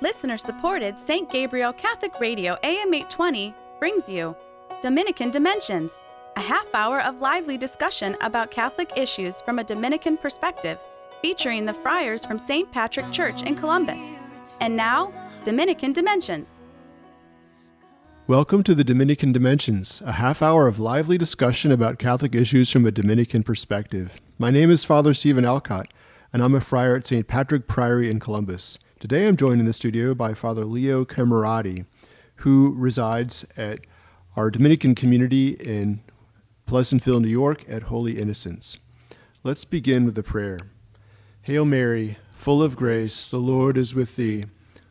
Listener supported St. Gabriel Catholic Radio AM 820 brings you Dominican Dimensions, a half hour of lively discussion about Catholic issues from a Dominican perspective, featuring the friars from St. Patrick Church in Columbus. And now, Dominican Dimensions. Welcome to the Dominican Dimensions, a half hour of lively discussion about Catholic issues from a Dominican perspective. My name is Father Stephen Alcott, and I'm a friar at St. Patrick Priory in Columbus. Today I'm joined in the studio by Father Leo Camurati, who resides at our Dominican community in Pleasantville, New York at Holy Innocents. Let's begin with a prayer. Hail Mary, full of grace, the Lord is with thee.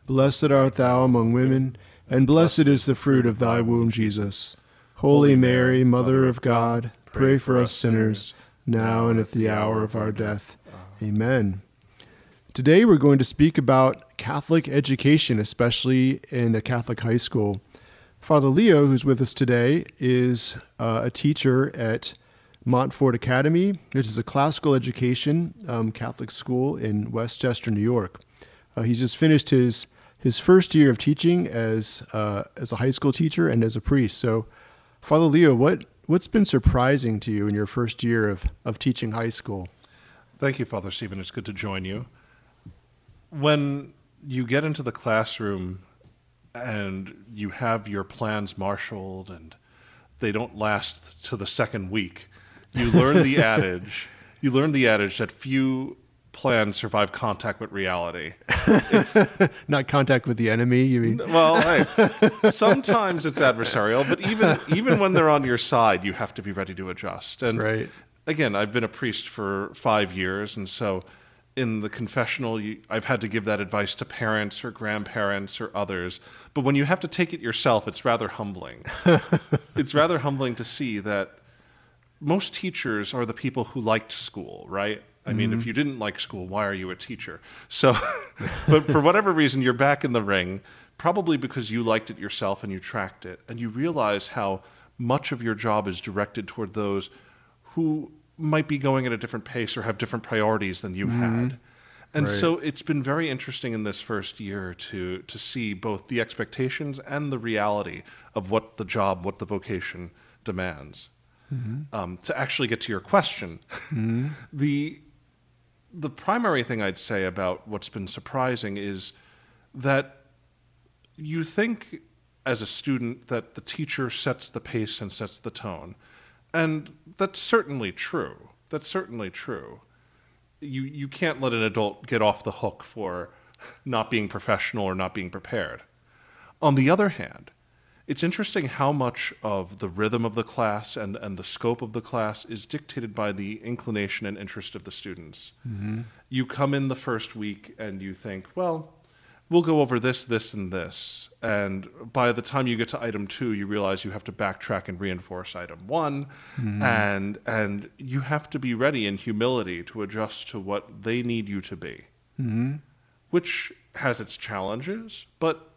Blessed art thou among women, and blessed is the fruit of thy womb, Jesus. Holy Mary, Mother of God, pray for us sinners, now and at the hour of our death. Amen. Today, we're going to speak about Catholic education, especially in a Catholic high school. Father Leo, who's with us today, is uh, a teacher at Montfort Academy, which is a classical education um, Catholic school in Westchester, New York. Uh, he's just finished his his first year of teaching as uh, as a high school teacher and as a priest. So, Father Leo, what what's been surprising to you in your first year of of teaching high school? Thank you, Father Stephen. It's good to join you when you get into the classroom and you have your plans marshaled and they don't last to the second week, you learn the adage. You learn the adage that few plans survive contact with reality. It's not contact with the enemy. You mean? Well, hey, sometimes it's adversarial, but even even when they're on your side, you have to be ready to adjust. And right. again, I've been a priest for five years, and so in the confessional, you, I've had to give that advice to parents or grandparents or others. But when you have to take it yourself, it's rather humbling. it's rather humbling to see that most teachers are the people who liked school, right? I mean, mm-hmm. if you didn't like school, why are you a teacher? So, but for whatever reason, you're back in the ring, probably because you liked it yourself and you tracked it, and you realize how much of your job is directed toward those who might be going at a different pace or have different priorities than you mm-hmm. had. And right. so it's been very interesting in this first year to to see both the expectations and the reality of what the job, what the vocation demands. Mm-hmm. Um, to actually get to your question, mm-hmm. the the primary thing I'd say about what's been surprising is that you think as a student that the teacher sets the pace and sets the tone. And that's certainly true. That's certainly true. You, you can't let an adult get off the hook for not being professional or not being prepared. On the other hand, it's interesting how much of the rhythm of the class and, and the scope of the class is dictated by the inclination and interest of the students. Mm-hmm. You come in the first week and you think, well, we'll go over this, this, and this. And by the time you get to item two, you realize you have to backtrack and reinforce item one, mm-hmm. and and you have to be ready in humility to adjust to what they need you to be, mm-hmm. which has its challenges, but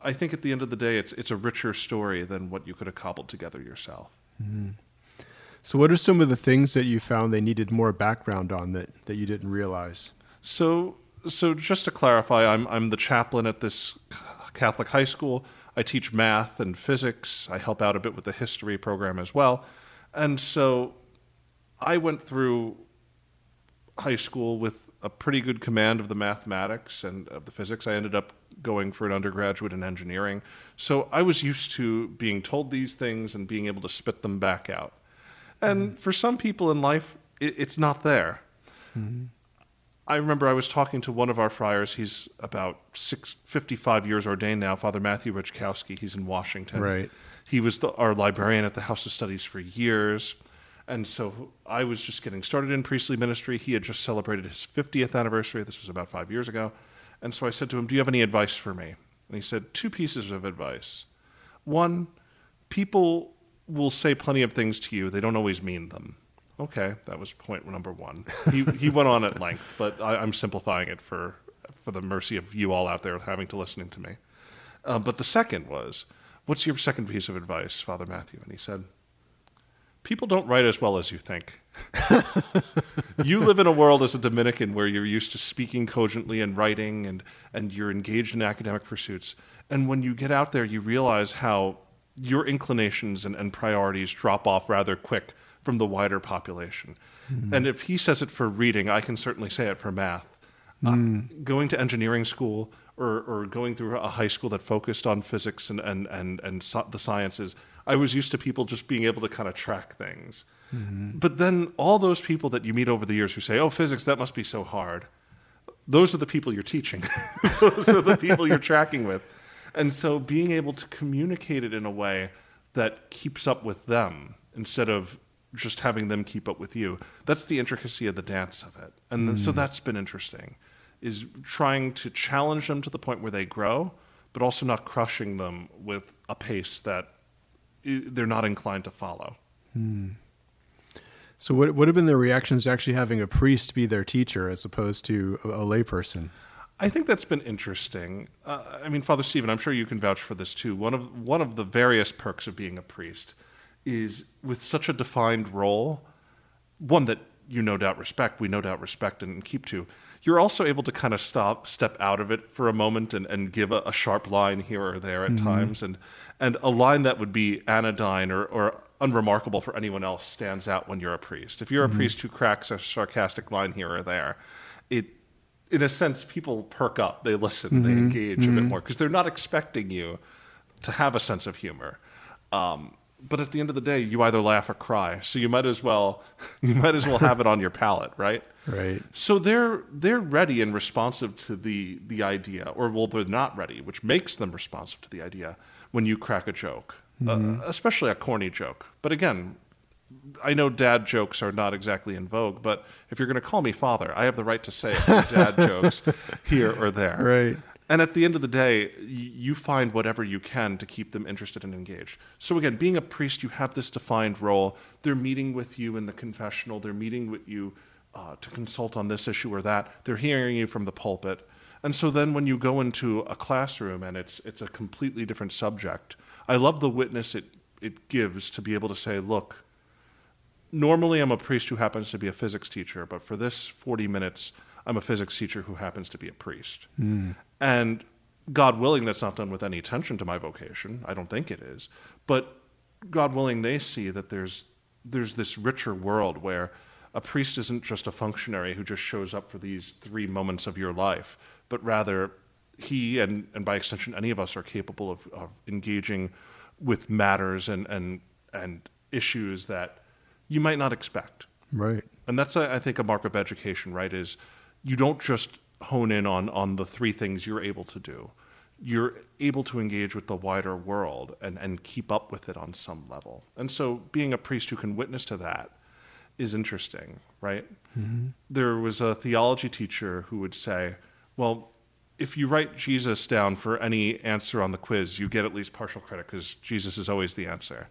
I think at the end of the day, it's it's a richer story than what you could have cobbled together yourself. Mm-hmm. So, what are some of the things that you found they needed more background on that that you didn't realize? So so just to clarify, I'm I'm the chaplain at this Catholic high school. I teach math and physics. I help out a bit with the history program as well. And so I went through high school with a pretty good command of the mathematics and of the physics. I ended up going for an undergraduate in engineering. So I was used to being told these things and being able to spit them back out. And mm-hmm. for some people in life, it, it's not there. Mm-hmm. I remember I was talking to one of our friars. He's about six, 55 years ordained now, Father Matthew Rzeczkowski. He's in Washington. Right. He was the, our librarian at the House of Studies for years. And so I was just getting started in priestly ministry. He had just celebrated his 50th anniversary. This was about five years ago. And so I said to him, Do you have any advice for me? And he said, Two pieces of advice. One, people will say plenty of things to you, they don't always mean them. Okay, that was point number one. He he went on at length, but I, am simplifying it for for the mercy of you all out there having to listening to me. Uh, but the second was, what's your second piece of advice, Father Matthew? And he said, people don't write as well as you think. you live in a world as a Dominican where you're used to speaking cogently and writing and, and you're engaged in academic pursuits. And when you get out there, you realize how your inclinations and, and priorities drop off rather quick from the wider population. Mm. And if he says it for reading, I can certainly say it for math. Mm. Uh, going to engineering school or, or going through a high school that focused on physics and, and, and, and so the sciences, I was used to people just being able to kind of track things. Mm-hmm. But then all those people that you meet over the years who say, oh, physics, that must be so hard, those are the people you're teaching. those are the people you're tracking with. And so being able to communicate it in a way that keeps up with them instead of just having them keep up with you, that's the intricacy of the dance of it. And mm. so that's been interesting, is trying to challenge them to the point where they grow, but also not crushing them with a pace that they're not inclined to follow. Mm. So, what would have been their reactions to actually having a priest be their teacher as opposed to a, a layperson? I think that's been interesting. Uh, I mean, Father Stephen, I'm sure you can vouch for this too. One of one of the various perks of being a priest is with such a defined role, one that you no doubt respect, we no doubt respect and keep to. You're also able to kind of stop, step out of it for a moment, and, and give a, a sharp line here or there at mm-hmm. times, and and a line that would be anodyne or, or unremarkable for anyone else stands out when you're a priest. If you're a mm-hmm. priest who cracks a sarcastic line here or there, it in a sense people perk up, they listen, mm-hmm. they engage mm-hmm. a bit mm-hmm. more because they're not expecting you to have a sense of humor. Um, but at the end of the day, you either laugh or cry, so you might as well you might as well have it on your palate, right? Right. So they're they're ready and responsive to the the idea, or well, they're not ready, which makes them responsive to the idea when you crack a joke mm-hmm. uh, especially a corny joke. But again, I know dad jokes are not exactly in vogue, but if you're going to call me father, I have the right to say dad jokes here or there. Right. And at the end of the day, you find whatever you can to keep them interested and engaged. So, again, being a priest, you have this defined role. They're meeting with you in the confessional, they're meeting with you uh, to consult on this issue or that, they're hearing you from the pulpit. And so then when you go into a classroom and it's, it's a completely different subject, I love the witness it, it gives to be able to say, look, normally I'm a priest who happens to be a physics teacher, but for this 40 minutes, I'm a physics teacher who happens to be a priest. Mm. And God willing, that's not done with any attention to my vocation. I don't think it is. But God willing, they see that there's, there's this richer world where a priest isn't just a functionary who just shows up for these three moments of your life, but rather he and, and by extension any of us are capable of, of engaging with matters and, and and issues that you might not expect. Right. And that's I think a mark of education, right? Is you don't just hone in on on the three things you're able to do. You're able to engage with the wider world and, and keep up with it on some level. And so being a priest who can witness to that is interesting, right? Mm-hmm. There was a theology teacher who would say, well, if you write Jesus down for any answer on the quiz, you get at least partial credit because Jesus is always the answer.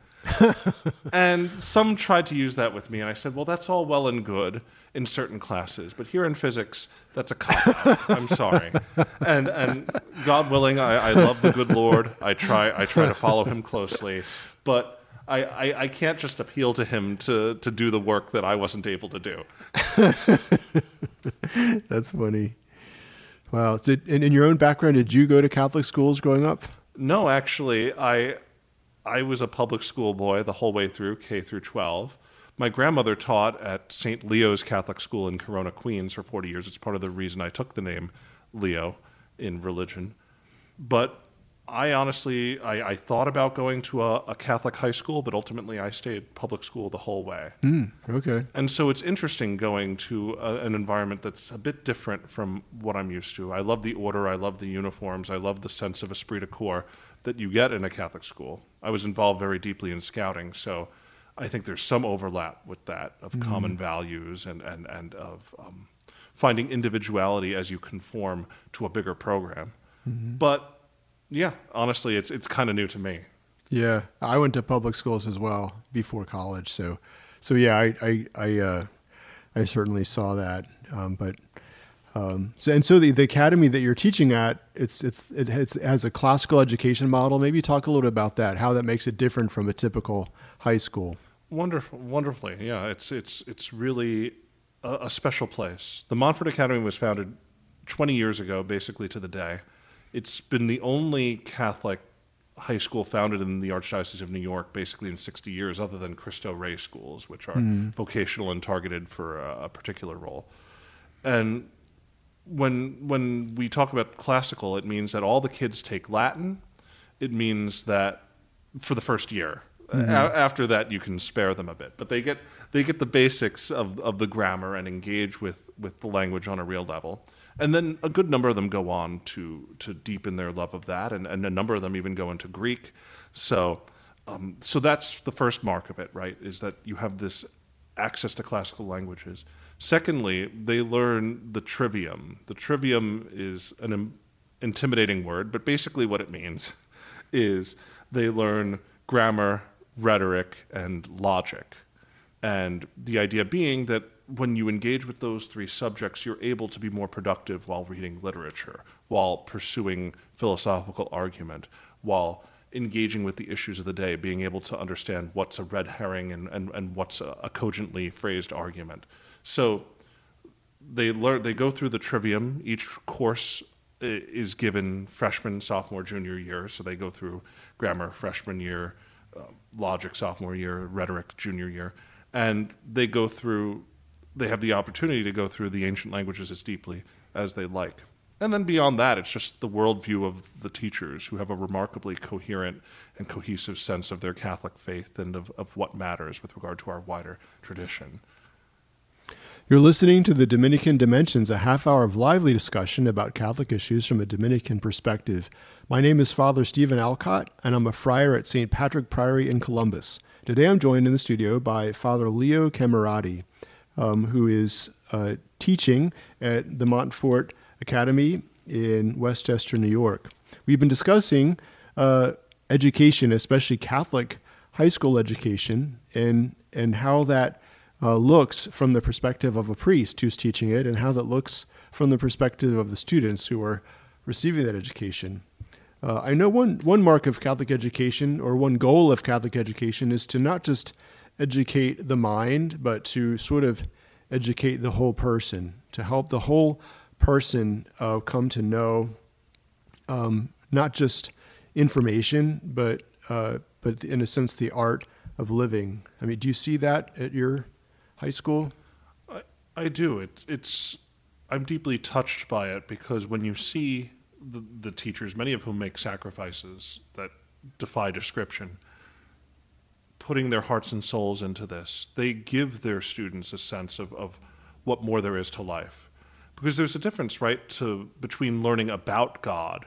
and some tried to use that with me, and I said, well, that's all well and good in certain classes, but here in physics, that's a cop I'm sorry. And and God willing, I, I love the good Lord. I try I try to follow Him closely, but I, I, I, can't just appeal to him to, to do the work that I wasn't able to do. That's funny. Wow. So in, in your own background, did you go to Catholic schools growing up? No, actually, I I was a public school boy the whole way through K through 12. My grandmother taught at St. Leo's Catholic School in Corona, Queens for 40 years. It's part of the reason I took the name Leo in religion. But I honestly, I, I, thought about going to a, a, Catholic high school, but ultimately I stayed public school the whole way. Mm, okay. And so it's interesting going to a, an environment that's a bit different from what I'm used to. I love the order, I love the uniforms, I love the sense of esprit de corps that you get in a Catholic school. I was involved very deeply in scouting, so I think there's some overlap with that of mm. common values and, and, and of um, finding individuality as you conform to a bigger program. Mm-hmm. But yeah, honestly, it's it's kind of new to me. Yeah, I went to public schools as well before college, so so yeah, I I I, uh, I certainly saw that. Um, but um, so and so the, the academy that you're teaching at, it's it's it has, it has a classical education model. Maybe talk a little bit about that, how that makes it different from a typical high school. Wonderful, wonderfully. Yeah, it's it's it's really a, a, special place. The Montfort Academy was founded 20 years ago, basically to the day. It's been the only Catholic high school founded in the Archdiocese of New York, basically in 60 years, other than Cristo Rey schools, which are mm. vocational and targeted for a, a particular role. And when when we talk about classical, it means that all the kids take Latin. It means that for the first year, Mm-hmm. A- after that, you can spare them a bit, but they get they get the basics of, of the grammar and engage with, with the language on a real level. And then a good number of them go on to to deepen their love of that, and, and a number of them even go into Greek. So um, so that's the first mark of it, right? Is that you have this access to classical languages. Secondly, they learn the trivium. The trivium is an Im- intimidating word, but basically what it means is they learn grammar, rhetoric, and logic. And the idea being that when you engage with those three subjects, you're able to be more productive while reading literature, while pursuing philosophical argument, while engaging with the issues of the day, being able to understand what's a red herring and, and, and what's a, a cogently phrased argument. So they learn they go through the trivium. Each course is given freshman, sophomore, junior year. So they go through grammar freshman year, uh, logic sophomore year, rhetoric junior year, and they go through. They have the opportunity to go through the ancient languages as deeply as they like. And then beyond that, it's just the worldview of the teachers who have a remarkably coherent and cohesive sense of their Catholic faith and of, of what matters with regard to our wider tradition. You're listening to the Dominican Dimensions, a half hour of lively discussion about Catholic issues from a Dominican perspective. My name is Father Stephen Alcott, and I'm a friar at St. Patrick Priory in Columbus. Today I'm joined in the studio by Father Leo Camurati, um, who is uh, teaching at the Montfort Academy in Westchester, New York. We've been discussing uh, education, especially Catholic high school education, and, and how that uh, looks from the perspective of a priest who's teaching it and how that looks from the perspective of the students who are receiving that education. Uh, I know one, one mark of Catholic education or one goal of Catholic education is to not just educate the mind, but to sort of educate the whole person, to help the whole person uh, come to know um, not just information, but, uh, but in a sense, the art of living. I mean, do you see that at your high school? I, I do. It, it's I'm deeply touched by it because when you see the, the teachers, many of whom make sacrifices that defy description, putting their hearts and souls into this, they give their students a sense of, of what more there is to life. Because there's a difference, right, to between learning about God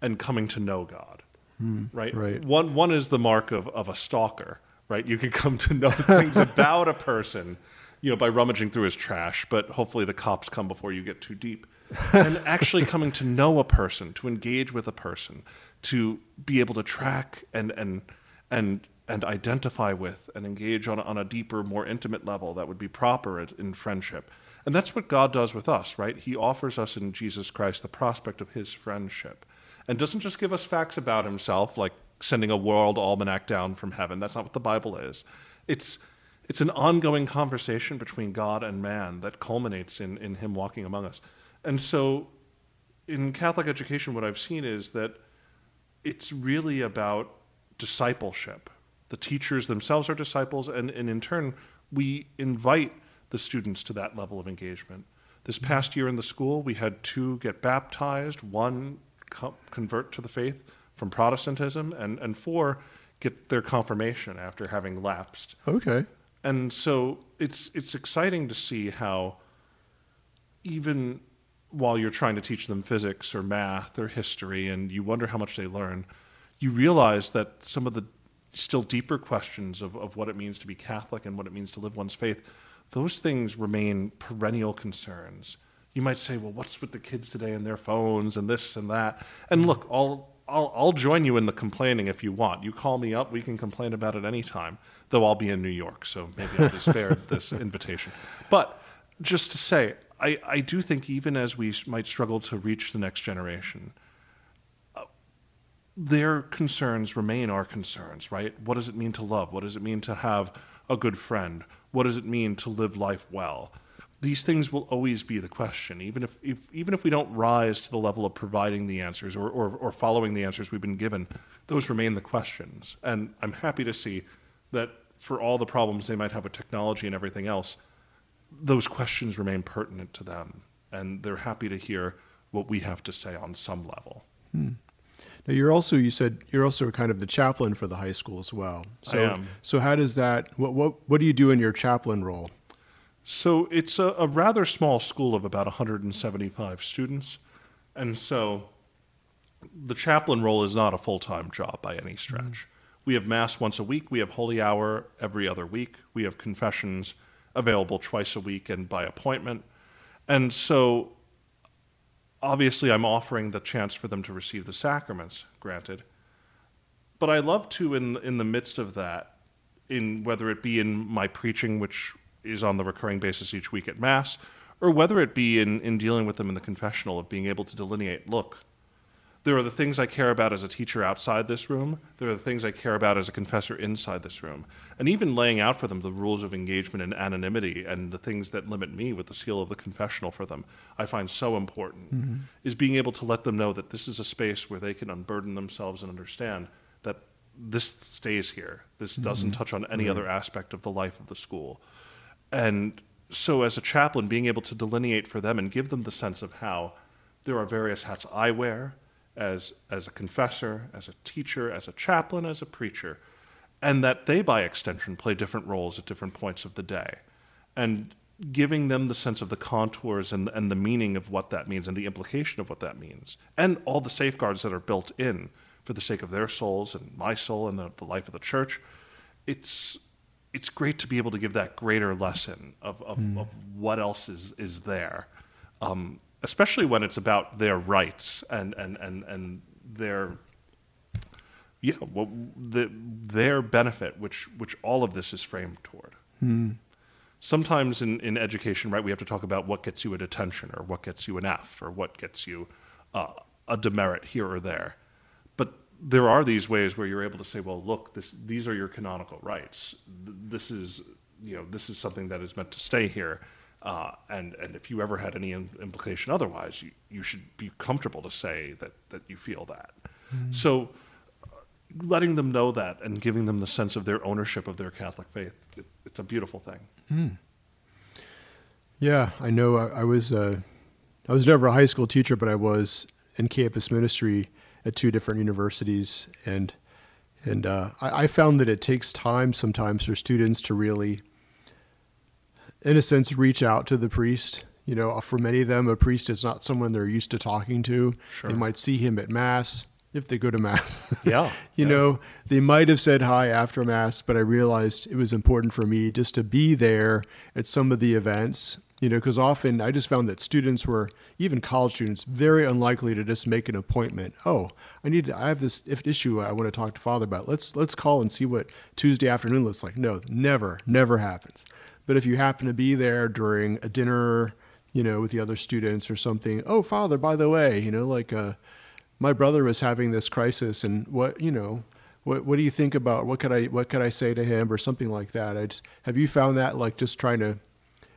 and coming to know God. Hmm, right? right? One one is the mark of, of a stalker right? You can come to know things about a person, you know, by rummaging through his trash, but hopefully the cops come before you get too deep. and actually coming to know a person, to engage with a person, to be able to track and and and and identify with and engage on, on a deeper, more intimate level that would be proper in friendship. And that's what God does with us, right? He offers us in Jesus Christ the prospect of his friendship and doesn't just give us facts about himself like sending a world almanac down from heaven. That's not what the Bible is. It's it's an ongoing conversation between God and man that culminates in, in him walking among us. And so in Catholic education, what I've seen is that it's really about discipleship. The teachers themselves are disciples, and, and in turn, we invite the students to that level of engagement. This mm-hmm. past year in the school, we had two get baptized, one convert to the faith, from Protestantism, and, and four get their confirmation after having lapsed. Okay. And so it's it's exciting to see how even while you're trying to teach them physics or math or history and you wonder how much they learn, you realize that some of the still deeper questions of, of what it means to be Catholic and what it means to live one's faith, those things remain perennial concerns. You might say, well, what's with the kids today and their phones and this and that? And mm. look, all I'll, I'll join you in the complaining if you want. You call me up, we can complain about it anytime, though I'll be in New York, so maybe I'll be spared this invitation. But just to say, I, I do think even as we might struggle to reach the next generation, their concerns remain our concerns, right? What does it mean to love? What does it mean to have a good friend? What does it mean to live life well? These things will always be the question, even if, if even if we don't rise to the level of providing the answers or, or, or following the answers we've been given, those remain the questions. And I'm happy to see that for all the problems they might have with technology and everything else, those questions remain pertinent to them, and they're happy to hear what we have to say on some level. Hmm. Now you're also you said you're also kind of the chaplain for the high school as well. So I am. so how does that what what what do you do in your chaplain role? So it's a, a rather small school of about 175 students, and so the chaplain role is not a full time job by any stretch. Mm-hmm. We have mass once a week. We have holy hour every other week. We have confessions available twice a week and by appointment. And so obviously I'm offering the chance for them to receive the sacraments, granted. But I love to in in the midst of that, in whether it be in my preaching, which is on the recurring basis each week at Mass, or whether it be in, in dealing with them in the confessional of being able to delineate, look, there are the things I care about as a teacher outside this room. There are the things I care about as a confessor inside this room. And even laying out for them the rules of engagement and anonymity and the things that limit me with the seal of the confessional for them, I find so important, mm-hmm. is being able to let them know that this is a space where they can unburden themselves and understand that this stays here. This mm-hmm. doesn't touch on any other aspect of the life of the school. And so, as a chaplain, being able to delineate for them and give them the sense of how there are various hats I wear as, as a confessor, as a teacher, as a chaplain, as a preacher, and that they, by extension, play different roles at different points of the day. And giving them the sense of the contours and, and the meaning of what that means and the implication of what that means, and all the safeguards that are built in for the sake of their souls and my soul and the, the life of the church. It's it's great to be able to give that greater lesson of, of, mm. of what else is, is there. Um, especially when it's about their rights and and and and their yeah well, the, their benefit which which all of this is framed toward. Hmm. sometimes in, in education right we have to talk about what gets you a detention or what gets you an f or what gets you uh, a demerit here or there. But there are these ways where you're able to say well look this these are your canonical rights. This is you know this is something that is meant to stay here uh, and and if you ever had any implication otherwise, you, you should be comfortable to say that that you feel that. Mm-hmm. So, uh, letting them know that and giving them the sense of their ownership of their Catholic faith, it, it's a beautiful thing. Mm. Yeah, I know. I, I was uh, I was never a high school teacher, but I was in campus ministry at two different universities, and and uh, I, I found that it takes time sometimes for students to really in a sense, reach out to the priest. You know, for many of them, a priest is not someone they're used to talking to. Sure. They might see him at mass if they go to mass. Yeah. you yeah. know, they might have said hi after mass, but I realized it was important for me just to be there at some of the events. You know, because often I just found that students were, even college students, very unlikely to just make an appointment. Oh, I need, to, I have this issue I want to talk to Father about. Let's let's call and see what Tuesday afternoon looks like. No, never, never happens. But if you happen to be there during a dinner, you know, with the other students or something, oh, Father, by the way, you know, like uh, my brother was having this crisis, and what, you know, what what do you think about what could I what could I say to him or something like that? I just have you found that like just trying to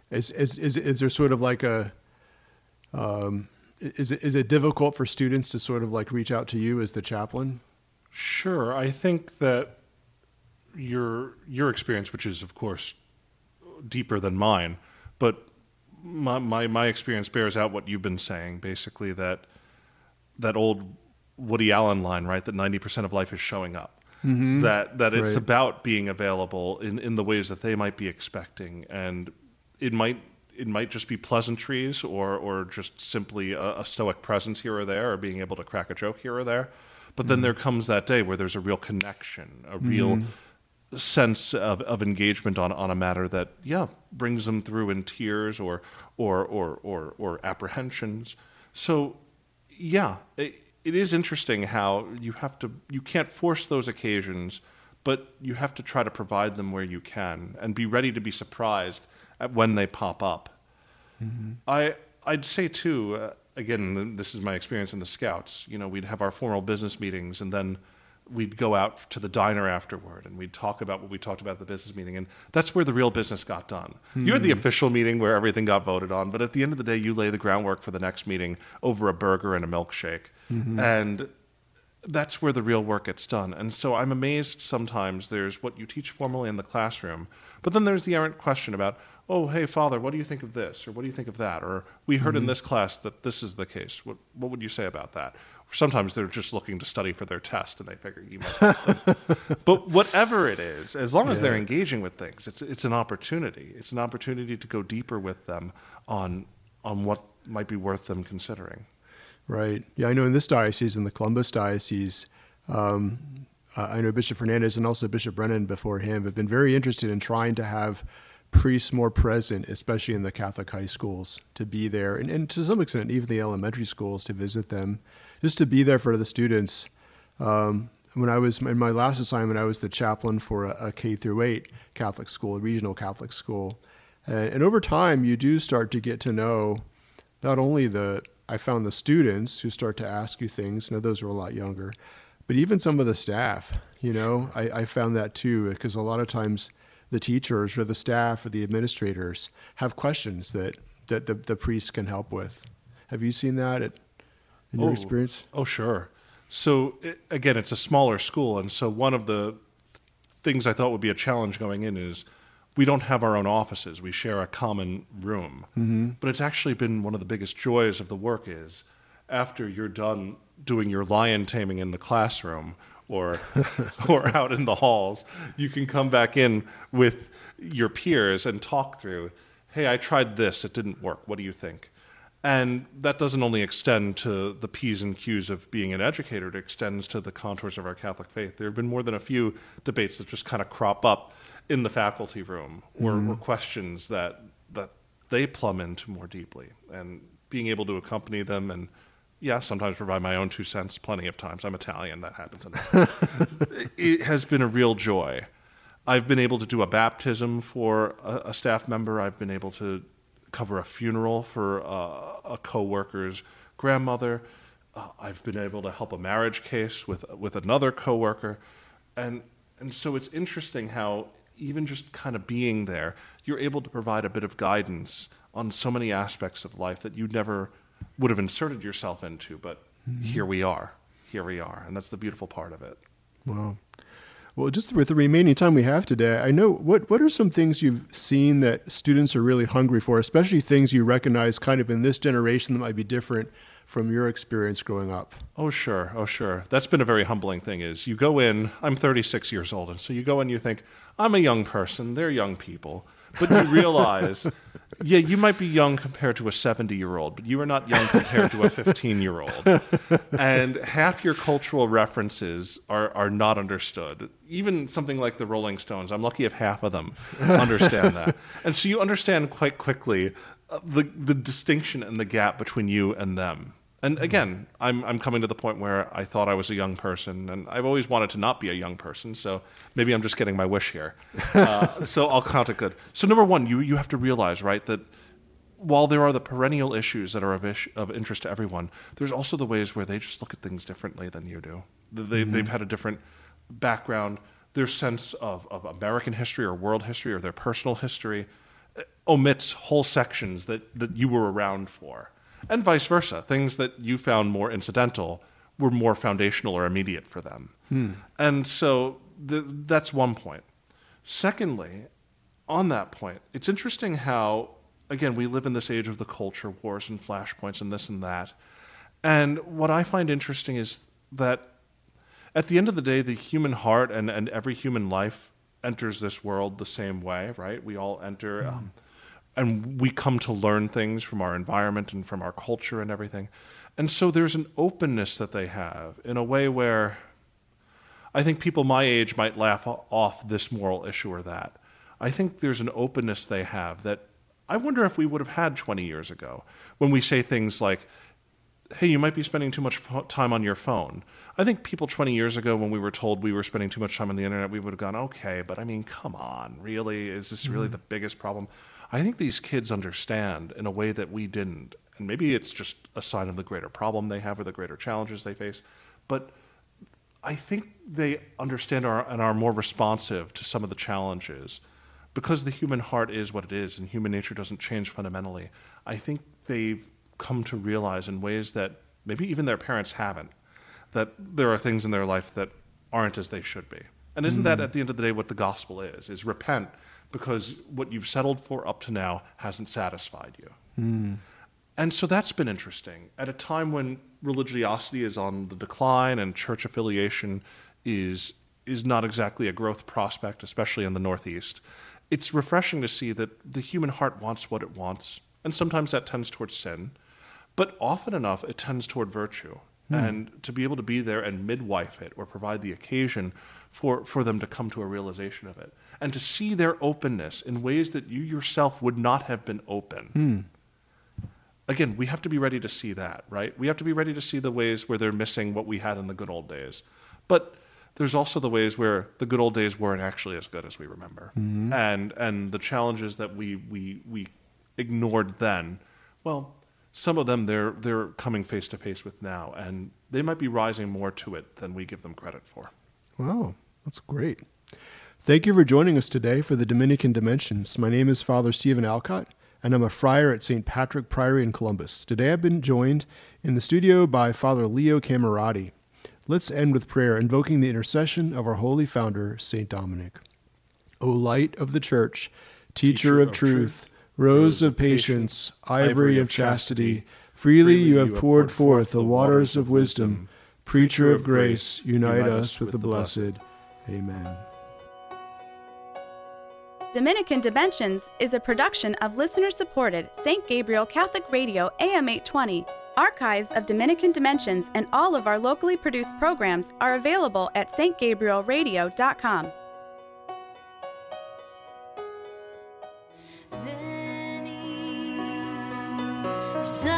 is is is, is there sort of like a um, is it is it difficult for students to sort of like reach out to you as the chaplain? Sure, I think that your your experience, which is of course deeper than mine, but my, my, my experience bears out what you've been saying. Basically, that that old Woody Allen line, right? That ninety percent of life is showing up. Mm-hmm. That that it's right. about being available in, in the ways that they might be expecting, and it might it might just be pleasantries or or just simply a, a stoic presence here or there, or being able to crack a joke here or there. But mm-hmm. then there comes that day where there's a real connection, a real mm-hmm sense of, of engagement on, on a matter that yeah brings them through in tears or or or or, or apprehensions. So yeah it, it is interesting how you have to you can't force those occasions but you have to try to provide them where you can and be ready to be surprised at when they pop up. Mm-hmm. i i'd say too uh, again this is my experience in the scouts. You know we'd have our formal business meetings and then we'd go out to the diner afterward and we'd talk about what we talked about at the business meeting. And that's where the real business got done. You had the hmm. official meeting where everything got voted on, but at the end of the day, you lay the groundwork for the next meeting over a burger and a milkshake. Mm-hmm. And that's where the real work gets done. And so I'm amazed sometimes there's what you teach formally in the classroom, but then there's the errant question about, oh, hey, father, what do you think of this? Or what do you think of that? Or we heard in mm-hmm. this class that this is the case. What, what would you say about that? Sometimes they're just looking to study for their test and they figure you might. help them. but whatever it is, as long as they're engaging with things, it's, it's an opportunity. It's an opportunity to go deeper with them on, on what might be worth them considering. Right. Yeah, I know in this diocese, in the Columbus diocese, um, uh, I know Bishop Fernandes and also Bishop Brennan before him have been very interested in trying to have priests more present, especially in the Catholic high schools, to be there, and, and to some extent, even the elementary schools, to visit them, just to be there for the students. Um, when I was in my last assignment, I was the chaplain for a, a K through eight Catholic school, a regional Catholic school, and, and over time, you do start to get to know not only the I found the students who start to ask you things. Now those are a lot younger, but even some of the staff. You know, I, I found that too because a lot of times the teachers or the staff or the administrators have questions that that the, the priests can help with. Have you seen that at, in your Oh. experience? Oh, sure. So it, again, it's a smaller school, and so one of the things I thought would be a challenge going in is we don't have our own offices. We share a common room. Mm-hmm. But it's actually been one of the biggest joys of the work is after you're done doing your lion taming in the classroom or or out in the halls, you can come back in with your peers and talk through, "Hey, I tried this, it didn't work. What do you think?" And that doesn't only extend to the P's and Q's of being an educator, it extends to the contours of our Catholic faith. There have been more than a few debates that just kind of crop up in the faculty room or, mm-hmm. or questions that, that they plumb into more deeply. And being able to accompany them and, yeah, sometimes provide my own two cents plenty of times. I'm Italian, that happens. it has been a real joy. I've been able to do a baptism for a, a staff member. I've been able to cover a funeral for uh, a coworker's grandmother. Uh, I've been able to help a marriage case with with another coworker, and and so it's interesting how even just kind of being there, you're able to provide a bit of guidance on so many aspects of life that you never would have inserted yourself into. But mm-hmm. here we are, here we are, and that's the beautiful part of it. Wow. Well, just with the remaining time we have today, I know what what are some things you've seen that students are really hungry for, especially things you recognize kind of in this generation that might be different from your experience growing up. Oh sure, oh sure. That's been a very humbling thing. Is you go in. I'm 36 years old, and so you go in. You think I'm a young person. They're young people, but you realize, yeah, you might be young compared to a 70 year old, but you are not young compared to a 15 year old. And half your cultural references are are not understood. Even something like the Rolling Stones. I'm lucky if half of them understand that. And so you understand quite quickly uh, the the distinction and the gap between you and them. And again, I'm I'm coming to the point where I thought I was a young person, and I've always wanted to not be a young person. So maybe I'm just getting my wish here. Uh, so I'll count it good. So number one, you you have to realize right that while there are the perennial issues that are of, ish, of interest to everyone, there's also the ways where they just look at things differently than you do. They, They've had a different background. Their sense of, of American history or world history or their personal history uh, omits whole sections that, that you were around for. And vice versa. Things that you found more incidental were more foundational or immediate for them. And so th- that's one point. Secondly, on that point, it's interesting how, again, we live in this age of the culture wars and flashpoints and this and that. And what I find interesting is that at the end of the day, the human heart and, and every human life enters this world the same way, right? We all enter, um, and we come to learn things from our environment and from our culture and everything. And so there's an openness that they have in a way where I think people my age might laugh off this moral issue or that. I think there's an openness they have that I wonder if we would have had 20 years ago when we say things like, hey, you might be spending too much time on your phone. I think people 20 years ago, when we were told we were spending too much time on the internet, we would have gone, okay, but I mean, come on, really? Is this really mm-hmm. the biggest problem? I think these kids understand in a way that we didn't. And maybe it's just a sign of the greater problem they have or the greater challenges they face. But I think they understand our, and are more responsive to some of the challenges because the human heart is what it is and human nature doesn't change fundamentally. I think they've come to realize in ways that maybe even their parents haven't that there are things in their life that aren't as they should be. And isn't mm. that at the end of the day what the gospel is? Is repent because what you've settled for up to now hasn't satisfied you. Mm. And so that's been interesting. At a time when religiosity is on the decline and church affiliation is is not exactly a growth prospect, especially in the Northeast, it's refreshing to see that the human heart wants what it wants, and sometimes that tends towards sin, but often enough it tends toward virtue. Mm. And to be able to be there and midwife it or provide the occasion for, for them to come to a realization of it and to see their openness in ways that you yourself would not have been open. Mm again, we have to be ready to see that, right? We have to be ready to see the ways where they're missing what we had in the good old days. But there's also the ways where the good old days weren't actually as good as we remember. Mm-hmm. And and the challenges that we we we ignored then, well, some of them they're they're coming face to face with now and they might be rising more to it than we give them credit for. Wow, that's great. Thank you for joining us today for the Dominican Dimensions. My name is Father Stephen Alcott and I'm a friar at St. Patrick Priory in Columbus. Today I've been joined in the studio by Father Leo Camurati. Let's end with prayer, invoking the intercession of our holy founder, St. Dominic. O light of the church, teacher, teacher of, of truth, truth, rose of patience, ivory of chastity, freely you have poured forth the waters of wisdom. Preacher of grace, unite us with the blessed. Amen. Dominican Dimensions is a production of listener supported St. Gabriel Catholic Radio AM 820. Archives of Dominican Dimensions and all of our locally produced programs are available at stgabrielradio.com. Veni,